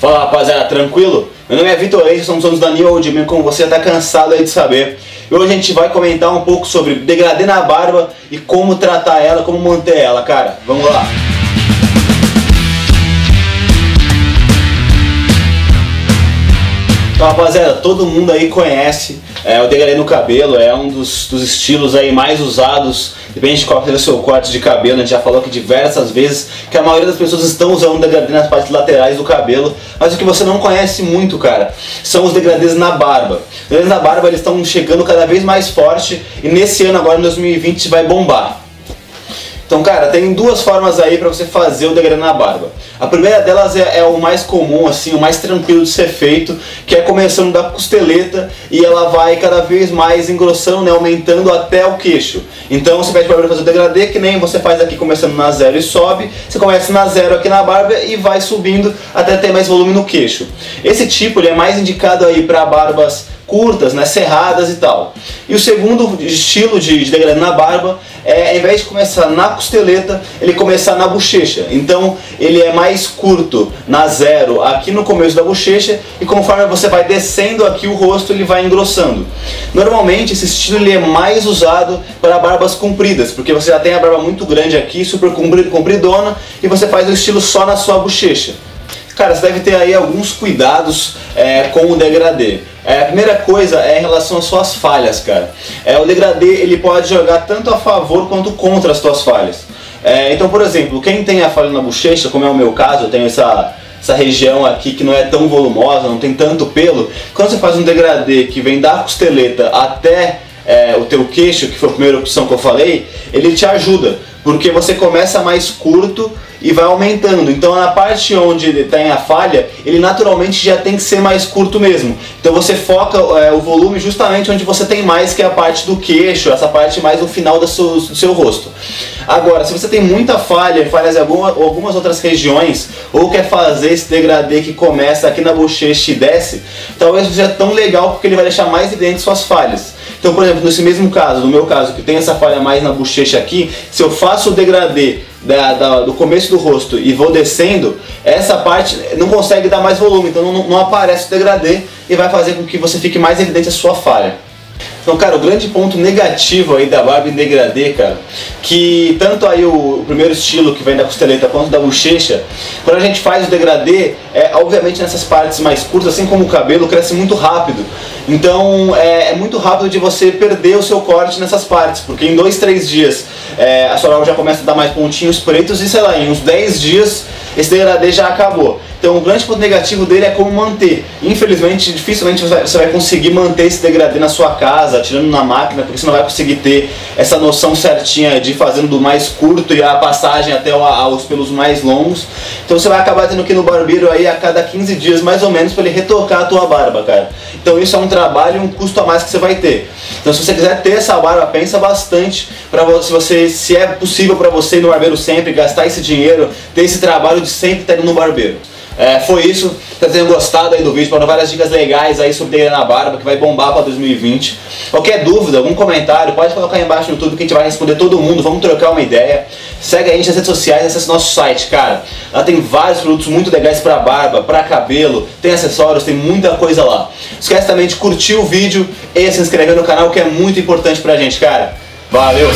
Fala rapaziada, tranquilo? Meu nome é Vitor Leite, somos donos da New Old Man, como você está cansado aí de saber. E hoje a gente vai comentar um pouco sobre degradê na barba e como tratar ela, como manter ela, cara. Vamos lá! Então rapaziada, todo mundo aí conhece é, o degradê no cabelo, é um dos, dos estilos aí mais usados, depende de qual seja o seu corte de cabelo, a gente já falou aqui diversas vezes que a maioria das pessoas estão usando degradê nas partes laterais do cabelo, mas o que você não conhece muito, cara, são os degradês na barba. Os degradês na barba eles estão chegando cada vez mais forte e nesse ano agora, em 2020, vai bombar. Então, cara, tem duas formas aí para você fazer o degradê na barba. A primeira delas é, é, o mais comum, assim, o mais tranquilo de ser feito, que é começando da costeleta e ela vai cada vez mais engrossando, né, aumentando até o queixo. Então você pede para fazer o degradê, que nem você faz aqui começando na zero e sobe, você começa na zero aqui na barba e vai subindo até ter mais volume no queixo. Esse tipo ele é mais indicado aí para barbas curtas, né, cerradas e tal. E o segundo estilo de, de degradê na barba é, ao invés de começar na costeleta, ele começar na bochecha. Então ele é mais curto na zero aqui no começo da bochecha e conforme você vai descendo aqui o rosto ele vai engrossando. Normalmente esse estilo ele é mais usado para barbas compridas, porque você já tem a barba muito grande aqui, super compridona, e você faz o estilo só na sua bochecha. Cara, você deve ter aí alguns cuidados é, com o degradê. É, a primeira coisa é em relação às suas falhas, cara. É, o degradê ele pode jogar tanto a favor quanto contra as suas falhas. É, então, por exemplo, quem tem a falha na bochecha, como é o meu caso, eu tenho essa, essa região aqui que não é tão volumosa, não tem tanto pelo, quando você faz um degradê que vem da costeleta até é, o teu queixo, que foi a primeira opção que eu falei, ele te ajuda, porque você começa mais curto e vai aumentando. Então na parte onde tem a falha, ele naturalmente já tem que ser mais curto mesmo. Então você foca é, o volume justamente onde você tem mais, que é a parte do queixo, essa parte mais no final do seu, do seu rosto. Agora, se você tem muita falha, falhas em alguma, algumas outras regiões, ou quer fazer esse degradê que começa aqui na bochecha e desce, talvez seja tão legal porque ele vai deixar mais evidente suas falhas. Então, por exemplo, nesse mesmo caso, no meu caso, que tem essa falha mais na bochecha aqui, se eu faço o degradê da, da, do começo do rosto e vou descendo, essa parte não consegue dar mais volume, então não, não aparece o degradê e vai fazer com que você fique mais evidente a sua falha. Então, cara, o grande ponto negativo aí da barba em degradê, cara, que tanto aí o, primeiro estilo que vem da costeleta quanto da bochecha, quando a gente faz o degradê, é obviamente nessas partes mais curtas, assim como o cabelo, cresce muito rápido. Então é, é muito rápido de você perder o seu corte nessas partes, porque em dois, três dias é, a sua já começa a dar mais pontinhos pretos e sei lá, em uns 10 dias esse degradê já acabou. Então o grande ponto negativo dele é como manter. Infelizmente, dificilmente você vai conseguir manter esse degradê na sua casa, tirando na máquina, porque você não vai conseguir ter essa noção certinha de fazendo do mais curto e a passagem até os pelos mais longos. Então você vai acabar tendo que ir no barbeiro aí a cada 15 dias mais ou menos para ele retocar a tua barba, cara. Então isso é um trabalho e um custo a mais que você vai ter. Então se você quiser ter essa barba, pensa bastante para se você se é possível para você ir no barbeiro sempre, gastar esse dinheiro, ter esse trabalho de sempre estar indo no barbeiro. É, foi isso. Espero que tenham gostado aí do vídeo. Para várias dicas legais aí sobre na barba que vai bombar para 2020. Qualquer dúvida, algum comentário, pode colocar aí embaixo no YouTube que a gente vai responder todo mundo. Vamos trocar uma ideia. Segue a gente nas redes sociais, acesse nosso site, cara. Lá tem vários produtos muito legais para barba, para cabelo, tem acessórios, tem muita coisa lá. Esquece também de curtir o vídeo e se inscrever no canal que é muito importante pra gente, cara. Valeu!